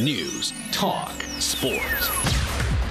News, talk, sports.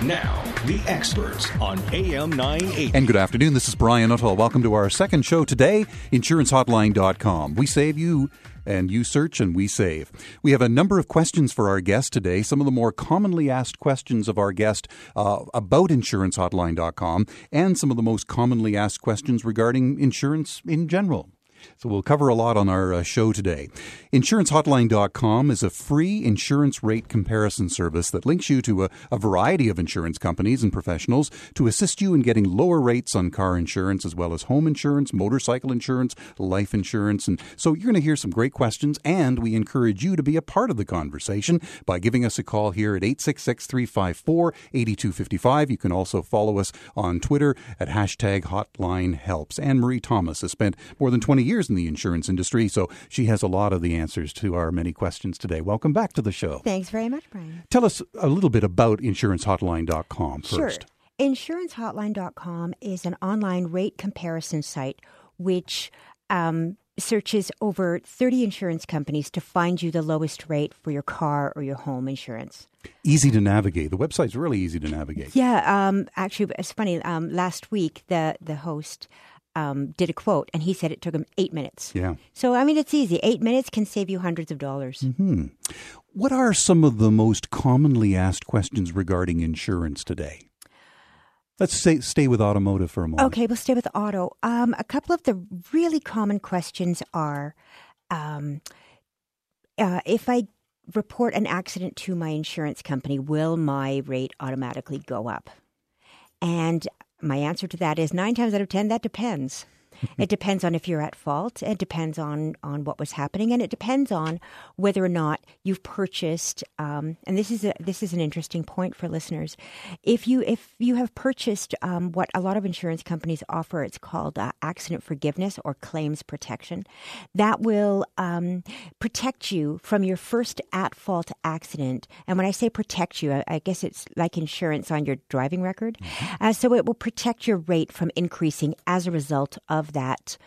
Now, the experts on AM 980. And good afternoon. This is Brian Nuttall. Welcome to our second show today, insurancehotline.com. We save you and you search and we save. We have a number of questions for our guest today. Some of the more commonly asked questions of our guest uh, about insurancehotline.com and some of the most commonly asked questions regarding insurance in general. So we'll cover a lot on our uh, show today. InsuranceHotline.com is a free insurance rate comparison service that links you to a, a, variety of insurance companies and professionals to assist you in getting lower rates on car insurance as well as home insurance, motorcycle insurance, life insurance. And so you're going to hear some great questions, and we encourage you to be a part of the conversation by giving us a call here at 866 354 8255. You can also follow us on Twitter at hashtag Hotline Helps. Anne Marie Thomas has spent more than 20 years in the insurance industry, so she has a lot of the answers to our many questions today. Welcome back to the show. Thanks very much, Brian. Tell us a little bit about insurancehotline.com first. Sure. InsuranceHotline.com is an online rate comparison site which um, searches over 30 insurance companies to find you the lowest rate for your car or your home insurance. Easy to navigate. The website's really easy to navigate. Yeah, um, actually, it's funny. Um, last week, the the host um, did a quote, and he said it took him eight minutes. Yeah. So I mean, it's easy. Eight minutes can save you hundreds of dollars. Mm-hmm. What are some of the most commonly asked questions regarding insurance today? Let's say, stay with automotive for a moment. Okay, we'll stay with auto. Um, a couple of the really common questions are um, uh, if I report an accident to my insurance company, will my rate automatically go up? And my answer to that is nine times out of ten, that depends. It depends on if you're at fault. It depends on on what was happening, and it depends on whether or not you've purchased. Um, and this is a, this is an interesting point for listeners. If you if you have purchased um, what a lot of insurance companies offer, it's called uh, accident forgiveness or claims protection. That will um, protect you from your first at fault accident. And when I say protect you, I, I guess it's like insurance on your driving record. Mm-hmm. Uh, so it will protect your rate from increasing as a result of that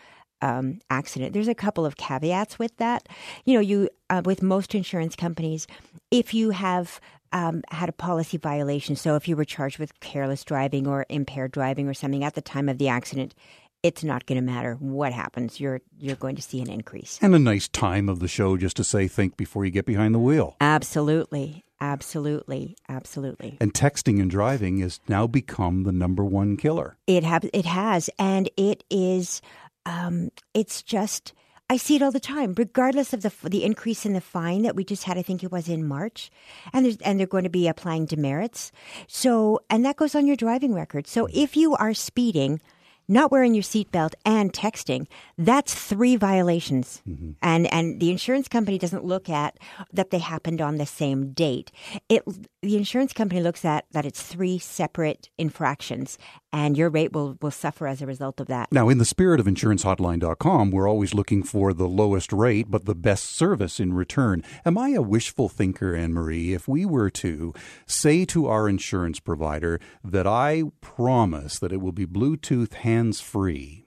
um, accident. There's a couple of caveats with that. You know, you uh, with most insurance companies, if you have um, had a policy violation, so if you were charged with careless driving or impaired driving or something at the time of the accident, it's not going to matter what happens. You're you're going to see an increase. And a nice time of the show just to say think before you get behind the wheel. Absolutely. Absolutely, absolutely. And texting and driving has now become the number one killer. It have it has, and it is. Um, it's just. I see it all the time, regardless of the the increase in the fine that we just had. I think it was in March, and there's and they're going to be applying demerits. So, and that goes on your driving record. So, if you are speeding not wearing your seatbelt and texting, that's three violations. Mm-hmm. And and the insurance company doesn't look at that they happened on the same date. It the insurance company looks at that it's three separate infractions and your rate will, will suffer as a result of that. Now, in the spirit of insurancehotline.com, we're always looking for the lowest rate but the best service in return. Am I a wishful thinker, Anne Marie, if we were to say to our insurance provider that I promise that it will be Bluetooth hands free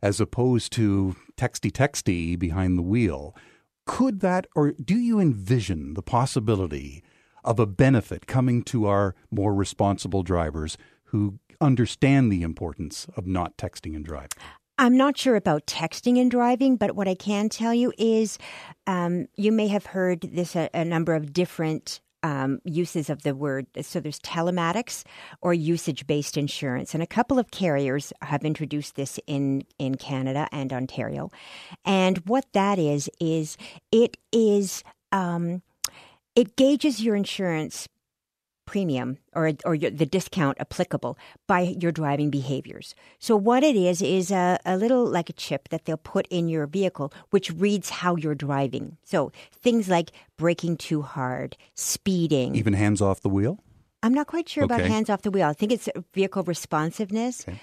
as opposed to texty texty behind the wheel? Could that, or do you envision the possibility of a benefit coming to our more responsible drivers who understand the importance of not texting and driving? I'm not sure about texting and driving, but what I can tell you is um, you may have heard this a, a number of different um, uses of the word. So there's telematics or usage based insurance. And a couple of carriers have introduced this in, in Canada and Ontario. And what that is, is it is. Um, it gauges your insurance premium or or the discount applicable by your driving behaviors. So what it is is a, a little like a chip that they'll put in your vehicle, which reads how you're driving. So things like braking too hard, speeding, even hands off the wheel. I'm not quite sure okay. about hands off the wheel. I think it's vehicle responsiveness. Okay.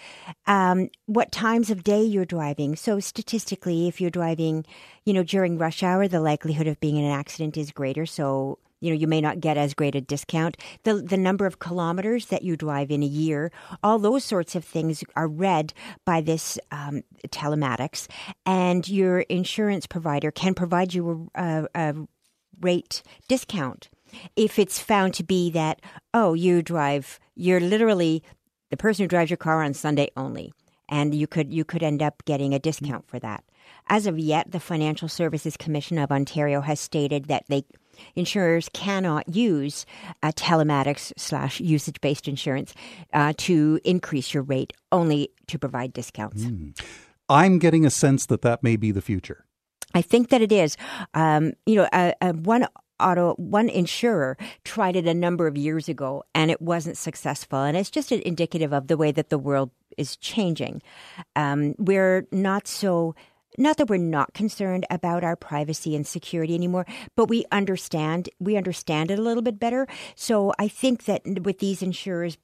Um, what times of day you're driving. So statistically, if you're driving, you know, during rush hour, the likelihood of being in an accident is greater. So you know you may not get as great a discount the the number of kilometers that you drive in a year all those sorts of things are read by this um, telematics and your insurance provider can provide you a, a, a rate discount if it's found to be that, oh, you drive, you're literally the person who drives your car on Sunday only, and you could you could end up getting a discount for that. As of yet, the Financial Services Commission of Ontario has stated that they insurers cannot use uh, telematics slash usage based insurance uh, to increase your rate, only to provide discounts. Mm. I'm getting a sense that that may be the future. I think that it is. Um, you know, uh, uh, one auto one insurer tried it a number of years ago and it wasn't successful. And it's just indicative of the way that the world is changing. Um, we're not so not that we're not concerned about our privacy and security anymore but we understand we understand it a little bit better. So i think that with these insurers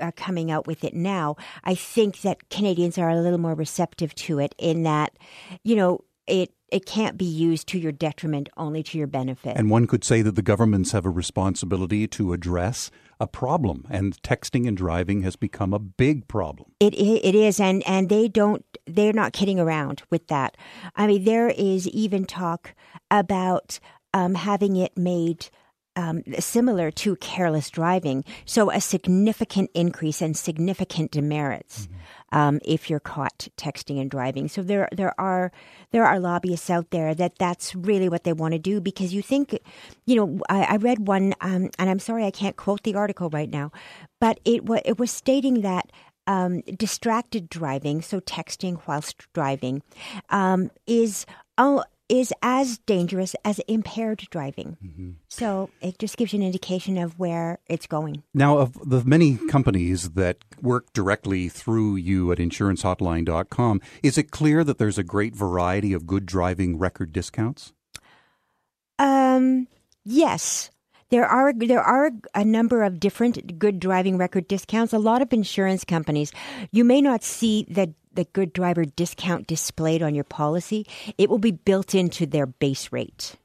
uh, coming out with it now, I think that Canadians are a little more receptive to it in that, you know, it it can't be used to your detriment, only to your benefit. And one could say that the governments have a responsibility to address a problem, and texting and driving has become a big problem. It it is, and and they don't they're not kidding around with that. I mean, there is even talk about um, having it made um, similar to careless driving. So a significant increase and significant demerits mm-hmm. um, if you're caught texting and driving. So there there are there are lobbyists out there that that's really what they want to do because you think, you know, I, I read one um, and I'm sorry I can't quote the article right now, but it was it was stating that. Um, distracted driving, so texting whilst driving, um, is oh, is as dangerous as impaired driving. Mm-hmm. So it just gives you an indication of where it's going. Now, of the many companies that work directly through you at insurancehotline.com, is it clear that there's a great variety of good driving record discounts? Um, yes. There are there are a number of different good driving record discounts. A lot of insurance companies, you may not see the the good driver discount displayed on your policy, it will be built into their base rate.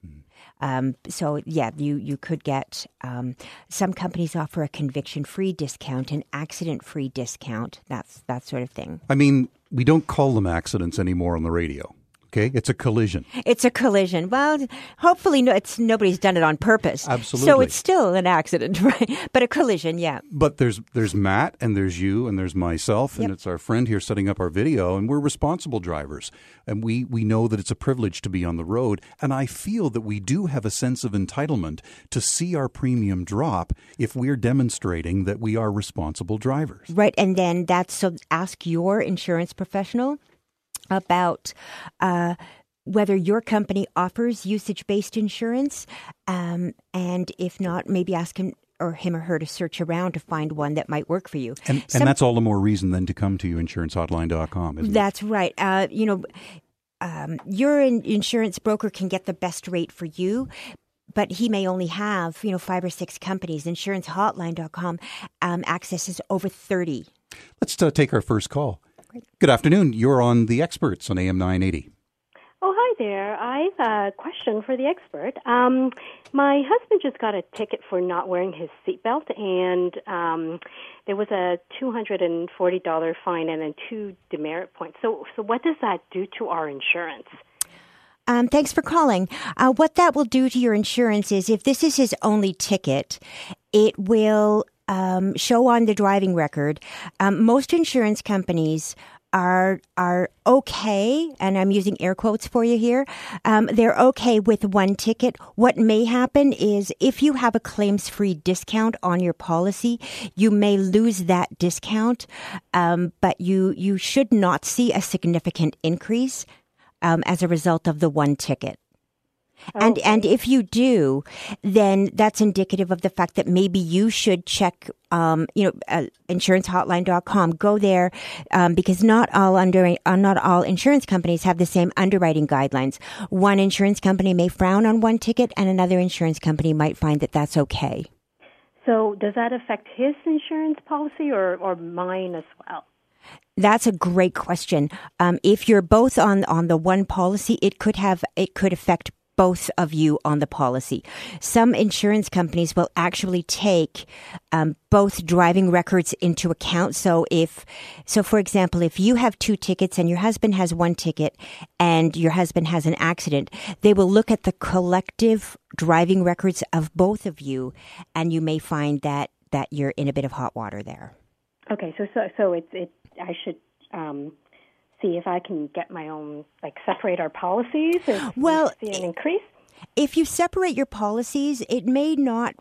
Um, so yeah, you you could get um, some companies offer a conviction free discount, an accident free discount, that's that sort of thing. I mean, we don't call them accidents anymore on the radio. Okay, it's a collision. It's a collision. Well, hopefully, no, it's nobody's done it on purpose. Absolutely. So it's still an accident, right? But a collision, yeah. But there's there's Matt and there's you and there's myself and yep. it's our friend here setting up our video and we're responsible drivers and we we know that it's a privilege to be on the road and I feel that we do have a sense of entitlement to see our premium drop if we're demonstrating that we are responsible drivers. Right, and then that's so ask your insurance professional about uh, whether your company offers usage based insurance. Um, and if not, maybe ask him or him or her to search around to find one that might work for you. And, Some, and that's all the more reason then to come to you, insurancehotline.com, isn't that's it? right. Uh, you know, um, your insurance broker can get the best rate for you, but he may only have, you know, five or six companies. InsuranceHotline.com um, accesses over 30. Let's uh, take our first call. Good afternoon. You're on The Experts on AM 980. Oh, hi there. I have a question for the expert. Um, my husband just got a ticket for not wearing his seatbelt, and um, there was a $240 fine and then two demerit points. So, so what does that do to our insurance? Um, thanks for calling. Uh, what that will do to your insurance is if this is his only ticket, it will um, show on the driving record. Um, most insurance companies are are okay, and I'm using air quotes for you here. Um, they're okay with one ticket. What may happen is if you have a claims free discount on your policy, you may lose that discount, um, but you you should not see a significant increase um, as a result of the one ticket. And okay. and if you do, then that's indicative of the fact that maybe you should check, um, you know, uh, insurancehotline.com. Go there um, because not all under uh, not all insurance companies have the same underwriting guidelines. One insurance company may frown on one ticket, and another insurance company might find that that's okay. So, does that affect his insurance policy or or mine as well? That's a great question. Um, if you're both on on the one policy, it could have it could affect both of you on the policy. Some insurance companies will actually take um, both driving records into account. So if, so for example, if you have two tickets and your husband has one ticket and your husband has an accident, they will look at the collective driving records of both of you, and you may find that that you're in a bit of hot water there. Okay, so so so it's it. I should um, see if I can get my own, like separate our policies. If well, see an increase. If you separate your policies, it may not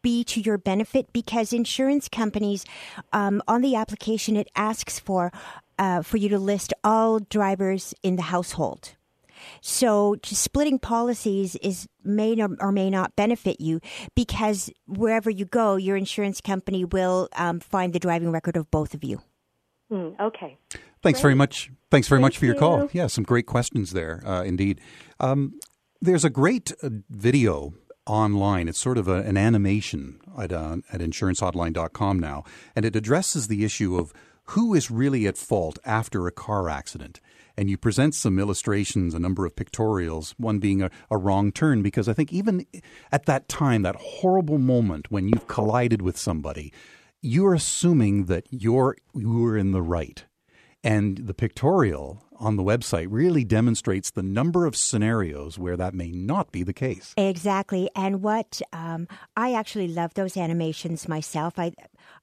be to your benefit because insurance companies um, on the application it asks for uh, for you to list all drivers in the household. So splitting policies is may or may not benefit you because wherever you go, your insurance company will um, find the driving record of both of you. Mm, okay. Thanks Great. very much. Thanks very Thank much for your you. call. Yeah, some great questions there, uh, indeed. Um, there's a great uh, video online. It's sort of a, an animation at, uh, at insurancehotline.com now, and it addresses the issue of who is really at fault after a car accident. And you present some illustrations, a number of pictorials, one being a, a wrong turn, because I think even at that time, that horrible moment when you've collided with somebody, you're assuming that you're you were in the right. And the pictorial on the website really demonstrates the number of scenarios where that may not be the case. Exactly, and what um, I actually love those animations myself. I,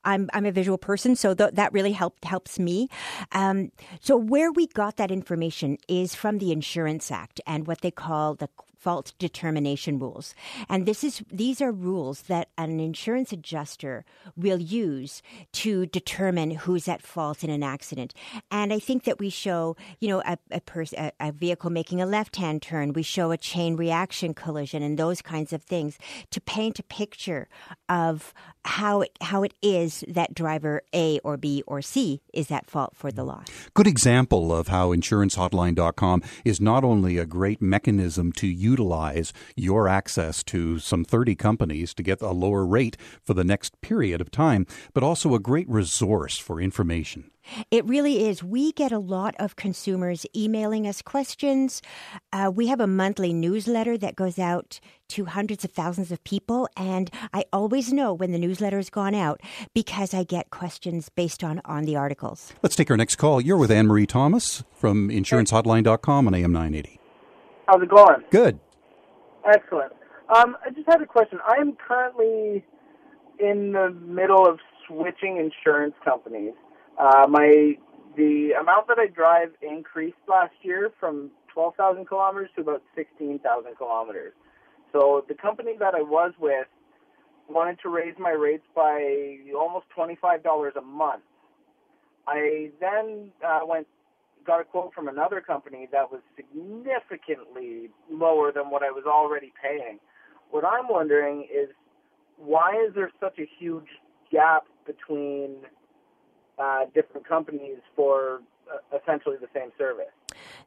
I'm I'm a visual person, so th- that really helped helps me. Um, so where we got that information is from the Insurance Act and what they call the fault determination rules. And this is these are rules that an insurance adjuster will use to determine who's at fault in an accident. And I think that we show, you know, a a, pers- a, a vehicle making a left-hand turn, we show a chain reaction collision and those kinds of things to paint a picture of how it how it is that driver A or B or C is at fault for the loss. Good example of how insurancehotline.com is not only a great mechanism to utilize your access to some 30 companies to get a lower rate for the next period of time, but also a great resource for information. It really is. We get a lot of consumers emailing us questions. Uh, we have a monthly newsletter that goes out to hundreds of thousands of people, and I always know when the newsletter has gone out because I get questions based on on the articles. Let's take our next call. You're with Anne Marie Thomas from insurancehotline.com on AM 980. How's it going? Good. Excellent. Um, I just had a question. I am currently in the middle of switching insurance companies. Uh, my the amount that I drive increased last year from 12,000 kilometers to about 16,000 kilometers. So the company that I was with wanted to raise my rates by almost $25 a month. I then uh, went got a quote from another company that was significantly lower than what I was already paying. What I'm wondering is why is there such a huge gap between uh, different companies for uh, essentially the same service?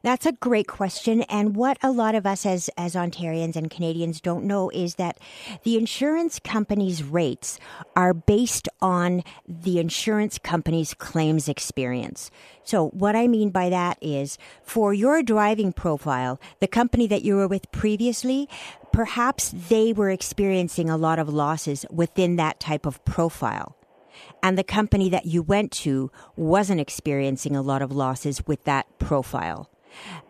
That's a great question. And what a lot of us as, as Ontarians and Canadians don't know is that the insurance company's rates are based on the insurance company's claims experience. So what I mean by that is for your driving profile, the company that you were with previously, perhaps they were experiencing a lot of losses within that type of profile and the company that you went to wasn't experiencing a lot of losses with that profile.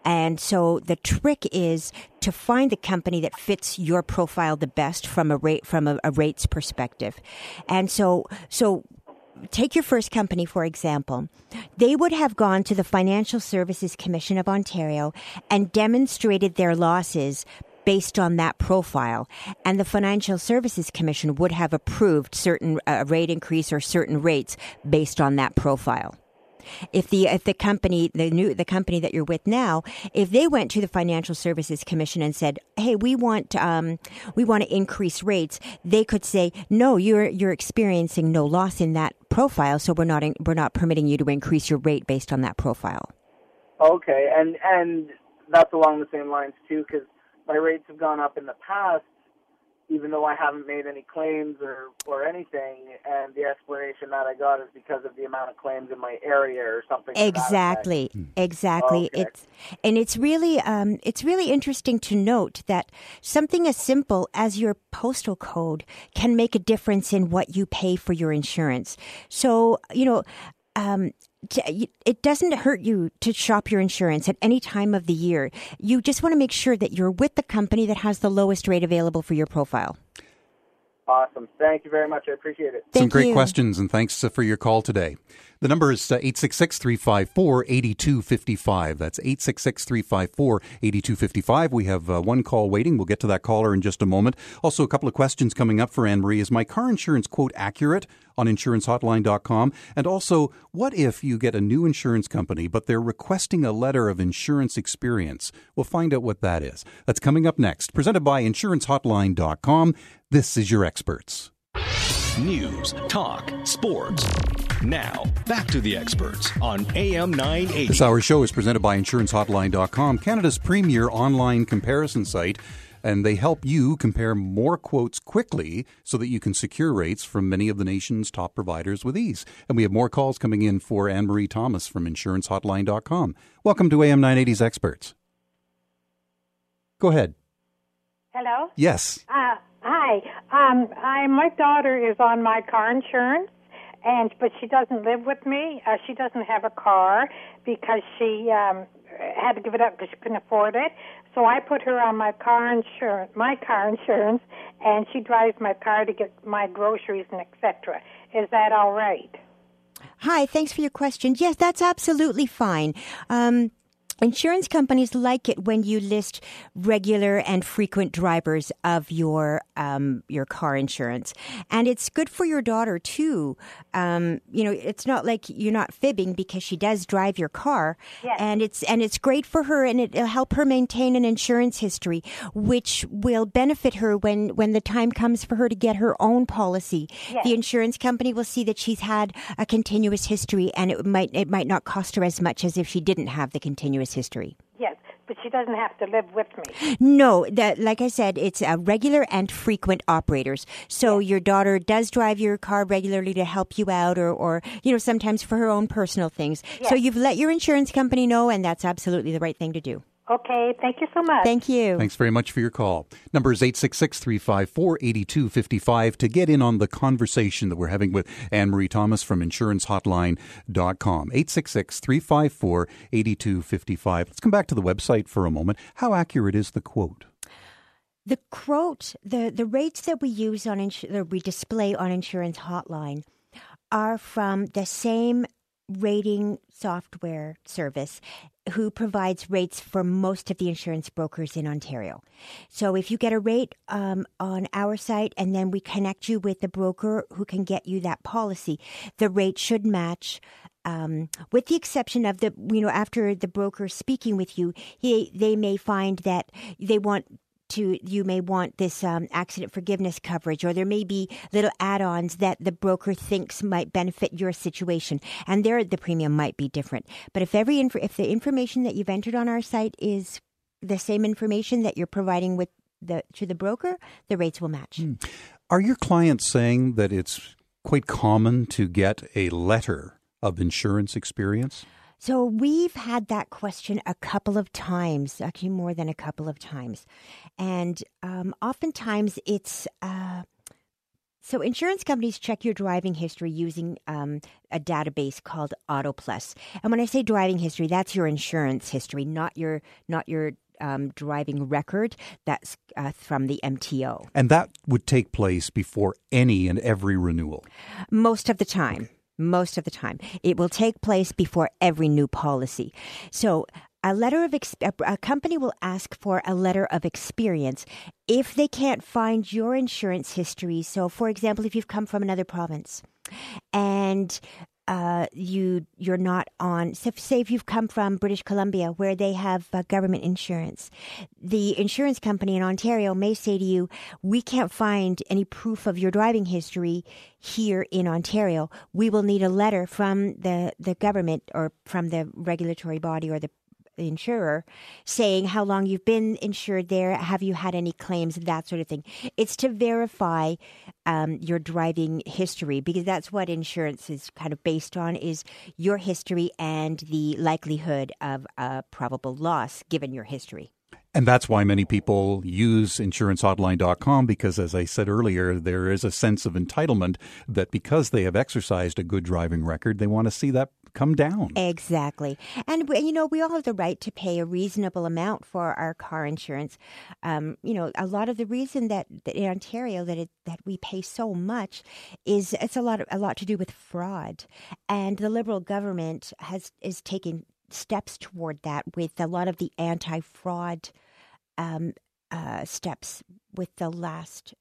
And so the trick is to find the company that fits your profile the best from a rate from a, a rates perspective. And so so take your first company for example. They would have gone to the Financial Services Commission of Ontario and demonstrated their losses based on that profile. And the Financial Services Commission would have approved certain uh, rate increase or certain rates based on that profile. If the if the company the new the company that you're with now, if they went to the Financial Services Commission and said, "Hey, we want um, we want to increase rates," they could say, "No, you're you're experiencing no loss in that profile, so we're not in, we're not permitting you to increase your rate based on that profile." Okay, and and that's along the same lines too, because my rates have gone up in the past even though I haven't made any claims or or anything, and the explanation that I got is because of the amount of claims in my area or something. Exactly, exactly. Okay. It's and it's really um, it's really interesting to note that something as simple as your postal code can make a difference in what you pay for your insurance. So you know. Um, t- it doesn't hurt you to shop your insurance at any time of the year. You just want to make sure that you're with the company that has the lowest rate available for your profile. Awesome. Thank you very much. I appreciate it. Some great you. questions, and thanks uh, for your call today. The number is uh, 866 354 8255. That's 866 354 8255. We have uh, one call waiting. We'll get to that caller in just a moment. Also, a couple of questions coming up for Anne Marie. Is my car insurance quote accurate on insurancehotline.com? And also, what if you get a new insurance company, but they're requesting a letter of insurance experience? We'll find out what that is. That's coming up next. Presented by insurancehotline.com. This is your experts. News, talk, sports. Now, back to the experts on AM 980. This hour show is presented by InsuranceHotline.com, Canada's premier online comparison site. And they help you compare more quotes quickly so that you can secure rates from many of the nation's top providers with ease. And we have more calls coming in for Anne Marie Thomas from InsuranceHotline.com. Welcome to AM 980's Experts. Go ahead. Hello. Yes. Uh, hi. Um, I my daughter is on my car insurance, and but she doesn't live with me. Uh, she doesn't have a car because she um, had to give it up because she couldn't afford it. So I put her on my car insurance, my car insurance, and she drives my car to get my groceries and etc. Is that all right? Hi, thanks for your question. Yes, that's absolutely fine. Um, Insurance companies like it when you list regular and frequent drivers of your um, your car insurance, and it's good for your daughter too. Um, you know, it's not like you're not fibbing because she does drive your car, Yes. and it's and it's great for her, and it'll help her maintain an insurance history, which will benefit her when when the time comes for her to get her own policy. Yes. The insurance company will see that she's had a continuous history, and it might it might not cost her as much as if she didn't have the continuous history. Yes, but she doesn't have to live with me. No, that like I said, it's uh, regular and frequent operators. So your daughter does drive your car regularly to help you out, or or you know sometimes for her own personal things. So you've let your insurance company know, and that's absolutely the right thing to do. Okay. Thank you so much. Thank you. Thanks very much for your call. Number is 866 354 8255 to get in on the conversation that we're having with Anne Marie Thomas from InsuranceHotline.com. 866 354 8255. Let's come back to the website for a moment. How accurate is the quote? The quote, the, the rates that we use on insu- that we display on Insurance Hotline are from the same rating software service who provides rates for most of the insurance brokers in Ontario. So if you get a rate um, on our site and then we connect you with the broker who can get you that policy, the rate should match um, with the exception of the you know after the broker speaking with you, he, they may find that they want to you may want this um, accident forgiveness coverage, or there may be little add-ons that the broker thinks might benefit your situation, and there the premium might be different. But if every inf- if the information that you've entered on our site is the same information that you're providing with the to the broker, the rates will match. Are your clients saying that it's quite common to get a letter of insurance experience? So we've had that question a couple of times, actually more than a couple of times, and um, oftentimes it's. Uh, so insurance companies check your driving history using um, a database called AutoPlus. And when I say driving history, that's your insurance history, not your not your um, driving record. That's uh, from the MTO. And that would take place before any and every renewal. most of the time most of the time. It will take place before every new policy. So a letter of a company will ask for a letter of experience if they can't find your insurance history. So for example if you've come from another province and uh, you you're not on. So say if you've come from British Columbia, where they have uh, government insurance, the insurance company in Ontario may say to you, "We can't find any proof of your driving history here in Ontario. We will need a letter from the the government or from the regulatory body or the the insurer, saying how long you've been insured there, have you had any claims, that sort of thing. It's to verify um, your driving history because that's what insurance is kind of based on is your history and the likelihood of a probable loss given your history. And that's why many people use insurancehotline.com because, as I said earlier, there is a sense of entitlement that because they have exercised a good driving record, they want to see that come down. Exactly. And, you know, we all have the right to pay a reasonable amount for our car insurance. Um, you know, a lot of the reason that, that in Ontario that it, that we pay so much is it's a lot of, a lot to do with fraud. And the Liberal government has is taking steps toward that with a lot of the anti fraud um, uh, steps with the last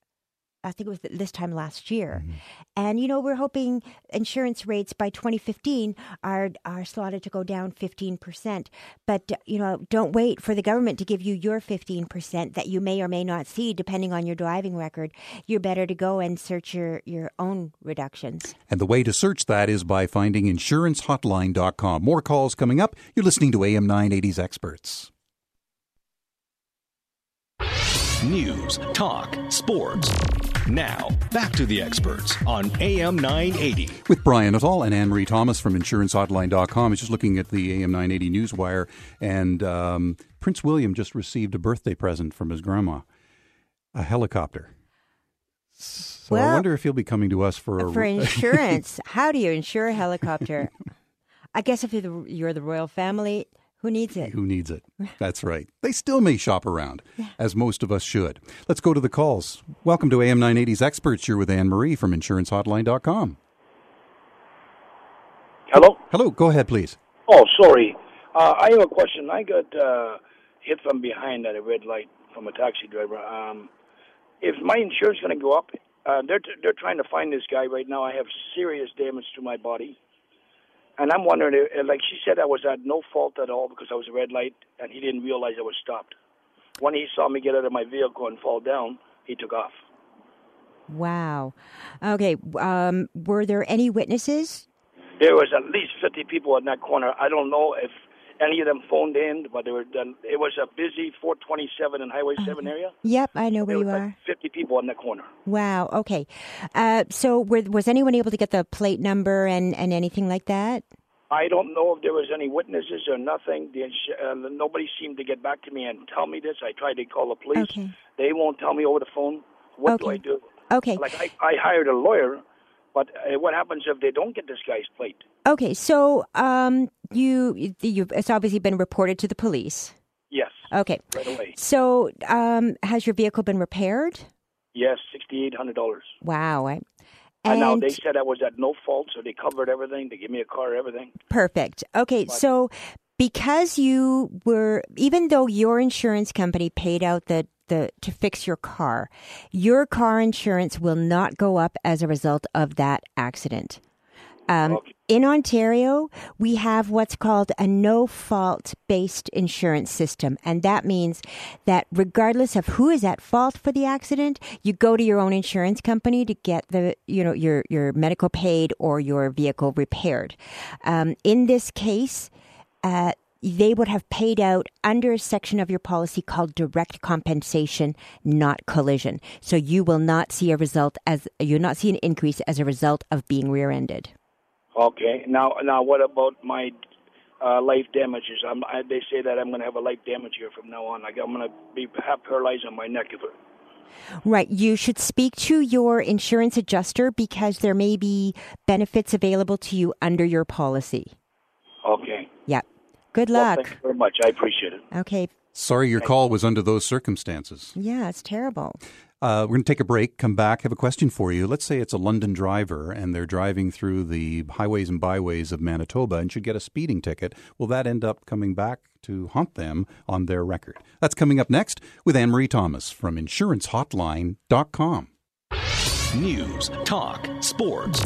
I think it was this time last year. Mm-hmm. And, you know, we're hoping insurance rates by 2015 are, are slotted to go down 15%. But, you know, don't wait for the government to give you your 15% that you may or may not see depending on your driving record. You're better to go and search your, your own reductions. And the way to search that is by finding insurancehotline.com. More calls coming up. You're listening to AM 980's Experts. News, talk, sports. Now, back to the experts on AM 980. With Brian Nuttall and Anne Marie Thomas from InsuranceHotline.com. I was just looking at the AM 980 Newswire, and um, Prince William just received a birthday present from his grandma a helicopter. So well, I wonder if he'll be coming to us for a, for insurance. How do you insure a helicopter? I guess if you're the, you're the royal family, who needs it? Who needs it? That's right. They still may shop around, yeah. as most of us should. Let's go to the calls. Welcome to AM 980's Experts. You're with Anne Marie from InsuranceHotline.com. Hello? Hello. Go ahead, please. Oh, sorry. Uh, I have a question. I got uh, hit from behind at a red light from a taxi driver. Um, if my insurance is going to go up, uh, they're, t- they're trying to find this guy right now. I have serious damage to my body. And I'm wondering, uh, like she said, I was at no fault at all because I was a red light, and he didn't realize I was stopped. When he saw me get out of my vehicle and fall down, he took off. Wow. Okay. Um, were there any witnesses? There was at least 50 people in that corner. I don't know if any of them phoned in, but they were done. It was a busy 427 and Highway 7 area. Yep, I know where you like are. 50 people in the corner. Wow. Okay. Uh, so, were, was anyone able to get the plate number and, and anything like that? I don't know if there was any witnesses or nothing. The, uh, nobody seemed to get back to me and tell me this. I tried to call the police. Okay. They won't tell me over the phone. What okay. do I do? Okay. Like I, I hired a lawyer, but uh, what happens if they don't get this guy's plate? Okay, so um, you you it's obviously been reported to the police. Yes. Okay. Right away. So, um, has your vehicle been repaired? Yes, sixty eight hundred dollars. Wow. I, and, and, now they said I was at no fault, so they covered everything. They gave me a car, everything. Perfect. Okay, but, so because you were, even though your insurance company paid out the the to fix your car, your car insurance will not go up as a result of that accident. Um, okay. In Ontario, we have what's called a no fault based insurance system. And that means that regardless of who is at fault for the accident, you go to your own insurance company to get the, you know, your, your medical paid or your vehicle repaired. Um, in this case, uh, they would have paid out under a section of your policy called direct compensation, not collision. So you will not see a result as you'll not see an increase as a result of being rear-ended. Okay. Now, now, what about my uh, life damages? I'm, I, they say that I'm going to have a life damage here from now on. Like I'm going to be have paralyzed on my neck if it. Right. You should speak to your insurance adjuster because there may be benefits available to you under your policy. Okay. Yep. Good luck. Well, thank you very much. I appreciate it. Okay. Sorry your call was under those circumstances. Yeah, it's terrible. Uh, we're going to take a break, come back, have a question for you. Let's say it's a London driver and they're driving through the highways and byways of Manitoba and should get a speeding ticket. Will that end up coming back to haunt them on their record? That's coming up next with Anne Marie Thomas from InsuranceHotline.com. News, talk, sports.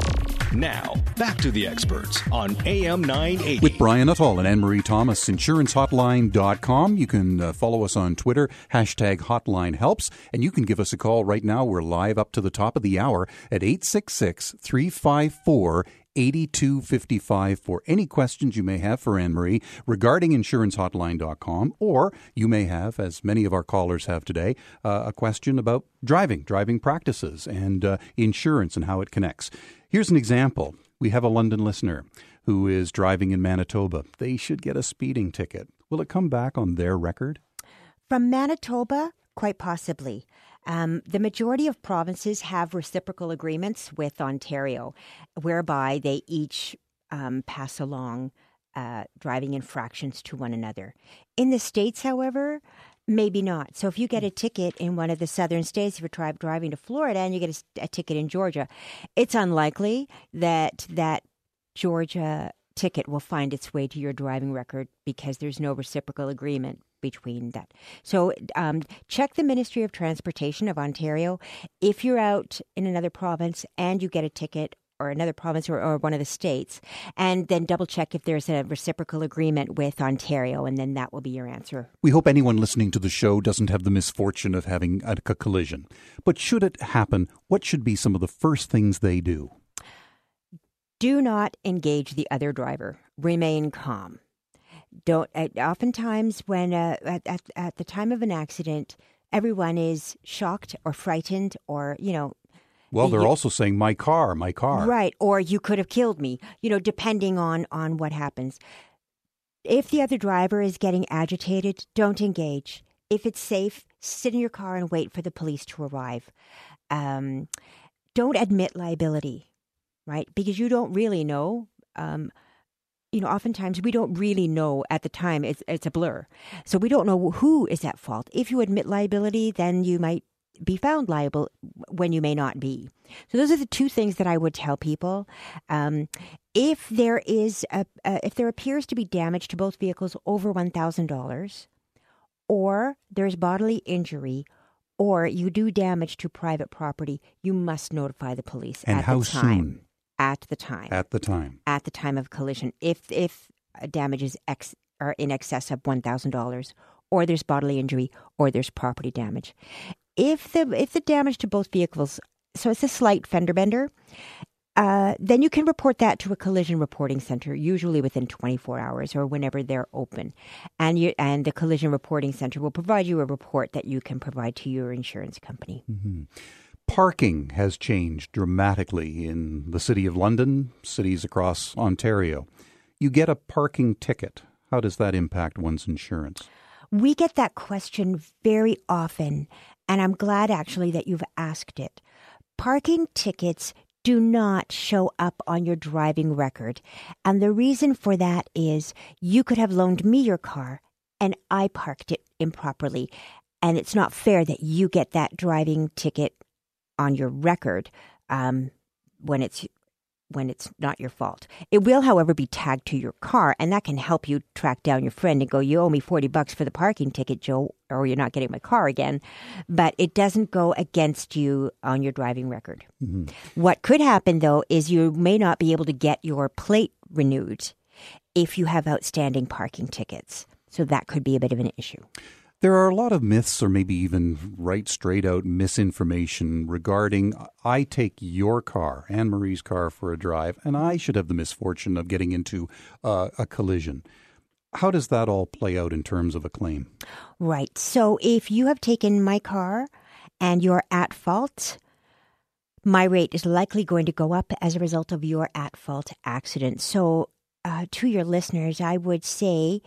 Now, back to the experts on AM 980. With Brian Nuttall and Anne Marie Thomas, InsuranceHotline.com. You can uh, follow us on Twitter, hashtag Hotline Helps, and you can give us a call right now. We're live up to the top of the hour at 866 354 8255 for any questions you may have for Anne Marie regarding insurancehotline.com, or you may have, as many of our callers have today, uh, a question about driving, driving practices, and uh, insurance and how it connects. Here's an example. We have a London listener who is driving in Manitoba. They should get a speeding ticket. Will it come back on their record? From Manitoba, quite possibly. Um, the majority of provinces have reciprocal agreements with Ontario, whereby they each um, pass along uh, driving infractions to one another. In the States, however, maybe not. So if you get a ticket in one of the southern states, if you're driving to Florida and you get a, a ticket in Georgia, it's unlikely that that Georgia ticket will find its way to your driving record because there's no reciprocal agreement between that. So um, check the Ministry of Transportation of Ontario. If you're out in another province and you get a ticket or another province or, or, one of the states, and then double check if there's a reciprocal agreement with Ontario, and then that will be your answer. We hope anyone listening to the show doesn't have the misfortune of having a, a collision. But should it happen, what should be some of the first things they do? Do not engage the other driver. Remain calm. Don't uh, oftentimes when uh, at, at, at the time of an accident everyone is shocked or frightened or you know well they're also saying my car my car. Right or you could have killed me you know depending on on what happens. If the other driver is getting agitated don't engage. If it's safe sit in your car and wait for the police to arrive. Um, don't admit liability right because you don't really know um, you know, oftentimes we don't really know at the time. It's, it's a blur. So we don't know who is at fault. If you admit liability, then you might be found liable when you may not be. So those are the two things that I would tell people. Um, if there is a, uh, if there appears to be damage to both vehicles over one thousand dollars, or there's bodily injury, or you do damage to private property, you must notify the police. And at how the time. soon? At the time. At the time. At the time of collision. If if damages ex are in excess of one thousand dollars, or there's bodily injury, or there's property damage. If the if the damage to both vehicles, so it's a slight fender bender, uh, then you can report that to a collision reporting center, usually within 24 hours or whenever they're open. And you, and the collision reporting center will provide you a report that you can provide to your insurance company. Mm-hmm. Parking has changed dramatically in the City of London, cities across Ontario. You get a parking ticket. How does that impact one's insurance? We get that question very often, and I'm glad actually that you've asked it. Parking tickets do not show up on your driving record. And the reason for that is you could have loaned me your car and I parked it improperly. And it's not fair that you get that driving ticket on your record um, when it's when it's not your fault. It will, however, be tagged to your car, and that can help you track down your friend and go, "You owe me forty bucks for the parking ticket, Joe, or you're not getting my car again." But it doesn't go against you on your driving record. Mm-hmm. What could happen though is you may not be able to get your plate renewed if you have outstanding parking tickets. So that could be a bit of an issue. There are a lot of myths, or maybe even right straight out misinformation regarding I take your car, Anne Marie's car, for a drive, and I should have the misfortune of getting into uh, a collision. How does that all play out in terms of a claim? Right. So if you have taken my car and you're at fault, my rate is likely going to go up as a result of your at fault accident. So, uh, to your listeners, I would say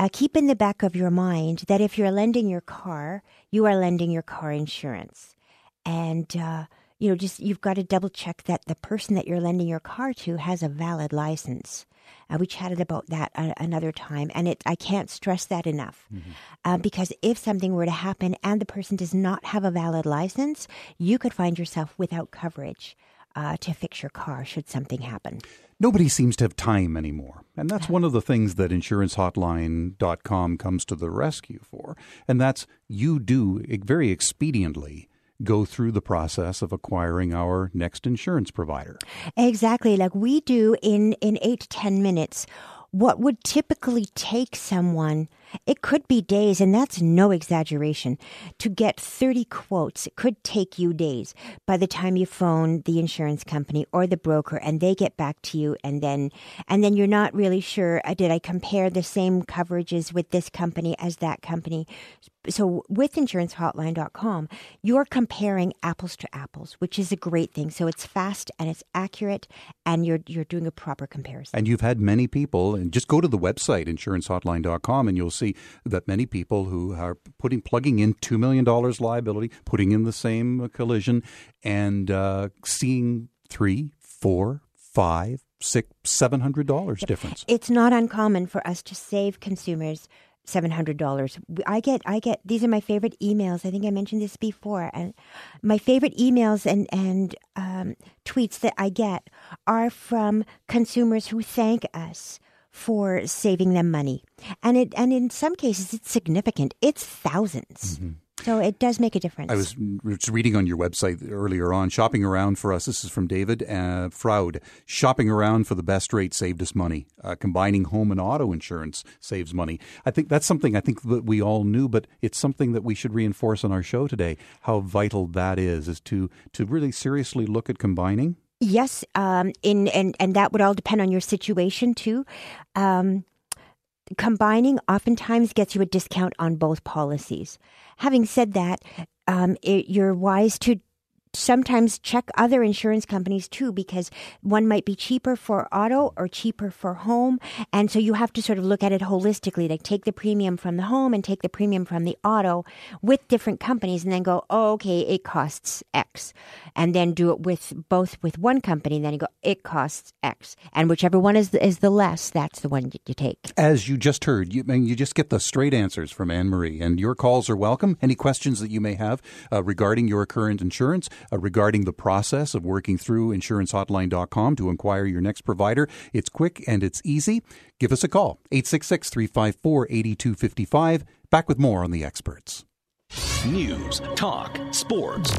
uh, keep in the back of your mind that if you're lending your car, you are lending your car insurance. And, uh, you know, just you've got to double check that the person that you're lending your car to has a valid license. Uh, we chatted about that another time, and it I can't stress that enough. Mm-hmm. Uh, because if something were to happen and the person does not have a valid license, you could find yourself without coverage uh, to fix your car should something happen nobody seems to have time anymore. And that's one of the things that insurancehotline.com comes to the rescue for. And that's you do very expediently go through the process of acquiring our next insurance provider. Exactly. Like we do in, in eight to 10 minutes, what would typically take someone It could be days, and that's no exaggeration. To get 30 quotes it could take you days by the time you phone the insurance company or the broker and they get back to you and then and then you're not really sure uh, did I compare the same coverages with this company as that company. So with insurancehotline.com, you're comparing apples to apples, which is a great thing. So it's fast and it's accurate and you're you're doing a proper comparison. And you've had many people, and just go to the website insurancehotline.com, and you'll see that many people who are putting plugging in two million dollars liability, putting in the same collision, and uh, seeing three, four, five, six, seven hundred dollars difference. It's not uncommon for us to save consumers seven hundred dollars. I get I get these are my favorite emails. I think I mentioned this before, and my favorite emails and and um, tweets that I get are from consumers who thank us for saving them money, and it and in some cases it's significant. It's 1000s Mm-hmm. So it does make a difference. I was reading on your website earlier on, shopping around for us. This is from David uh, Froud. Shopping around for the best rate saved us money. Uh, combining home and auto insurance saves money. I think that's something I think that we all knew, but it's something that we should reinforce on our show today. How vital that is, is to to really seriously look at combining. Yes, um, in and and that would all depend on your situation too. Um, combining oftentimes gets you a discount on both policies. Having said that, um, it, you're wise to sometimes check other insurance companies too because one might be cheaper for auto or cheaper for home. And so you have to sort of look at it holistically like take the premium from the home and take the premium from the auto with different companies and then go oh okay it costs x. And then do it with both with one company and then you go it costs x. And whichever one is the, is the less that's the one you take. As you just heard, you, you just get the straight answers from Anne Marie, and your calls are welcome. Any questions that you may have uh, regarding your current insurance, uh, regarding the process of working through insurancehotline.com to inquire your next provider, it's quick and it's easy. Give us a call, 866 354 8255. Back with more on the experts. News, talk, sports.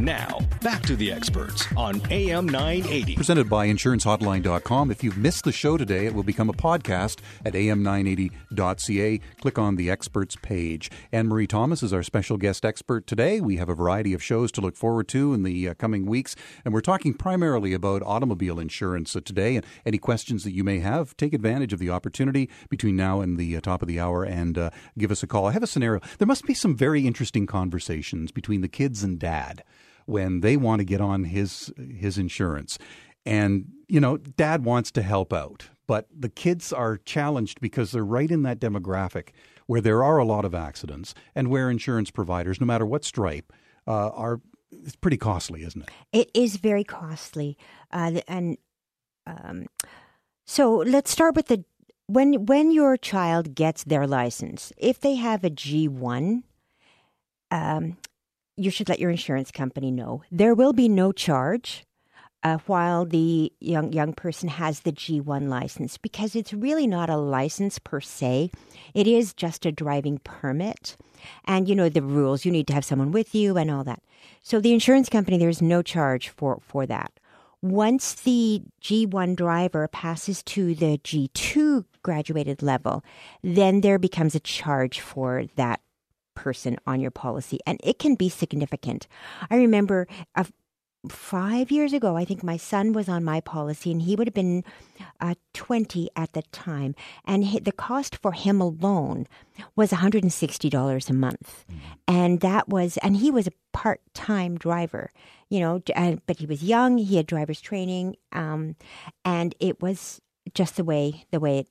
Now, back to the experts on AM 980. Presented by insurancehotline.com. If you've missed the show today, it will become a podcast at am980.ca. Click on the experts page. Anne Marie Thomas is our special guest expert today. We have a variety of shows to look forward to in the uh, coming weeks, and we're talking primarily about automobile insurance uh, today. And any questions that you may have, take advantage of the opportunity between now and the uh, top of the hour and uh, give us a call. I have a scenario. There must be some very interesting conversations between the kids and dad when they want to get on his his insurance. And you know, dad wants to help out, but the kids are challenged because they're right in that demographic where there are a lot of accidents and where insurance providers, no matter what stripe, uh, are it's pretty costly, isn't it? It is very costly, uh, and um, so let's start with the when when your child gets their license. If they have a G one, um, you should let your insurance company know. There will be no charge. Uh, while the young young person has the G1 license, because it's really not a license per se, it is just a driving permit, and you know the rules. You need to have someone with you and all that. So the insurance company, there's no charge for for that. Once the G1 driver passes to the G2 graduated level, then there becomes a charge for that person on your policy, and it can be significant. I remember uh, five years ago, I think my son was on my policy, and he would have been uh, 20 at the time, and he, the cost for him alone was $160 a month, and that was, and he was a part-time driver, you know, uh, but he was young, he had driver's training, um, and it was just the way the way it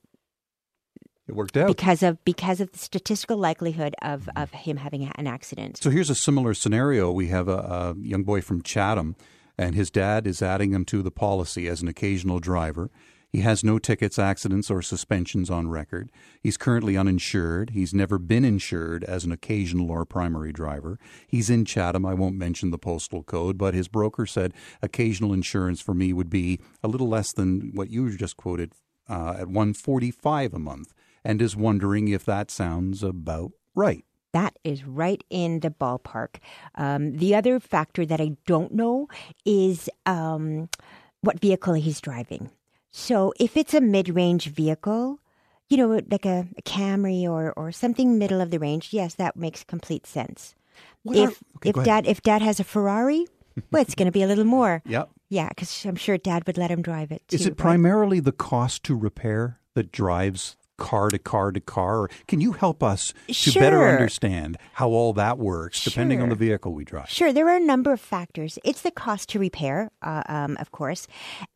It worked out. because of because of the statistical likelihood of of him having an accident. So here's a similar scenario. We have a, a young boy from Chatham, and his dad is adding him to the policy as an occasional driver. He has no tickets, accidents, or suspensions on record. He's currently uninsured. He's never been insured as an occasional or primary driver. He's in Chatham. I won't mention the postal code, but his broker said occasional insurance for me would be a little less than what you just quoted uh, at 145 a month, and is wondering if that sounds about right. That is right in the ballpark. Um, the other factor that I don't know is um, what vehicle he's driving. So if it's a mid range vehicle, you know, like a, a Camry or, or something middle of the range, yes, that makes complete sense. What if are- okay, if dad if dad has a Ferrari, well, it's going to be a little more. Yep. Yeah, because I'm sure dad would let him drive it. Is too, it right? primarily the cost to repair that drives car to car to car? Or can you help us to better understand how all that works, depending on the vehicle we drive? Sure, there are a number of factors. It's the cost to repair, uh, um, of course,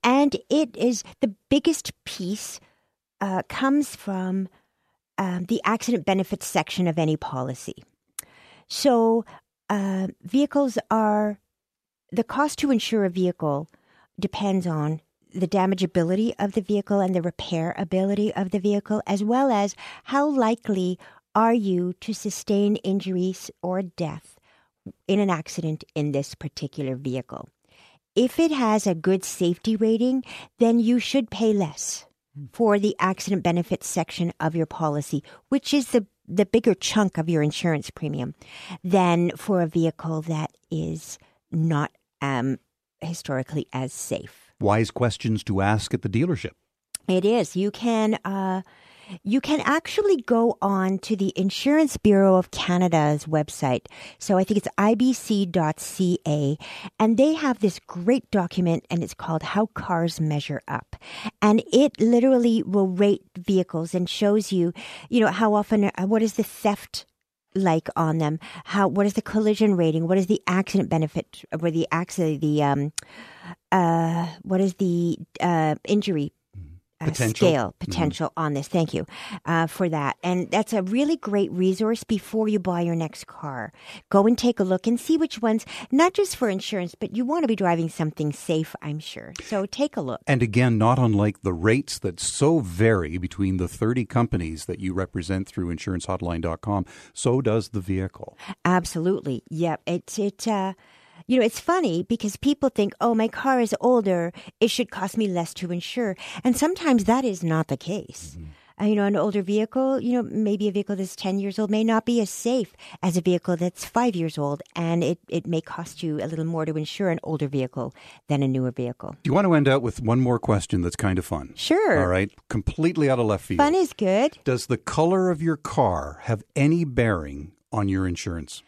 and it is the biggest piece uh, comes from um, the accident benefits section of any policy. So, uh, vehicles are the cost to insure a vehicle depends on the damageability of the vehicle and the repair ability of the vehicle, as well as how likely are you to sustain injuries or death in an accident in this particular vehicle. If it has a good safety rating, then you should pay less for the accident benefits section of your policy, which is the the bigger chunk of your insurance premium than for a vehicle that is not um, historically as safe. Wise questions to ask at the dealership. It is. You can uh, you can actually go on to the Insurance Bureau of Canada's website. So I think it's ibc.ca, and they have this great document, and it's called "How Cars Measure Up," and it literally will rate vehicles and shows you, you know, how often, uh, what is the theft like on them how what is the collision rating what is the accident benefit or the accident the um uh what is the uh injury uh, Potential. scale potential on this thank you uh, for that and that's a really great resource before you buy your next car go and take a look and see which ones not just for insurance but you want to be driving something safe i'm sure so take a look And again, not unlike the rates that so vary between the 30 companies that you represent through insurancehotline.com, so does the vehicle. Absolutely. Yep. It's it uh you know, it's funny because people think, "Oh, my car is older; it should cost me less to insure." And sometimes that is not the case. Uh, you know, an older vehicle, you know, maybe a vehicle that's 10 years old may not be as safe as a vehicle that's 5 years old, and it it may cost you a little more to insure an older vehicle than a newer vehicle. Do you want to end out with one more question that's kind of fun? Sure. All right. Completely out of left field. Fun is good. Does the color of your car have any bearing on your insurance?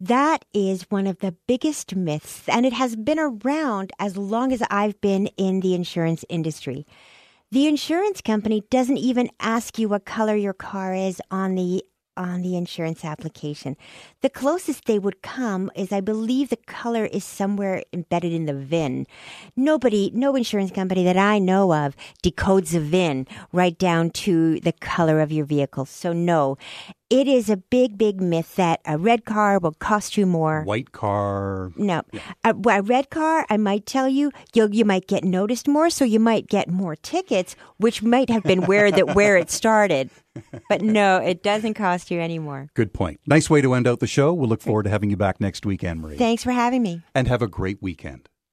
That is one of the biggest myths, and it has been around as long as I've been in the insurance industry. The insurance company doesn't even ask you what color your car is on the on the insurance application. The closest they would come is I believe the color is somewhere embedded in the VIN. Nobody, no insurance company that I know of decodes a VIN right down to the color of your vehicle. So no, it is a big, big myth that a red car will cost you more. White car. No, a, a red car. I might tell you, you you might get noticed more, so you might get more tickets, which might have been where that where it started. But no, it doesn't cost you any more. Good point. Nice way to end out the show. We'll look forward to having you back next week, Anne Marie. Thanks for having me. And have a great weekend.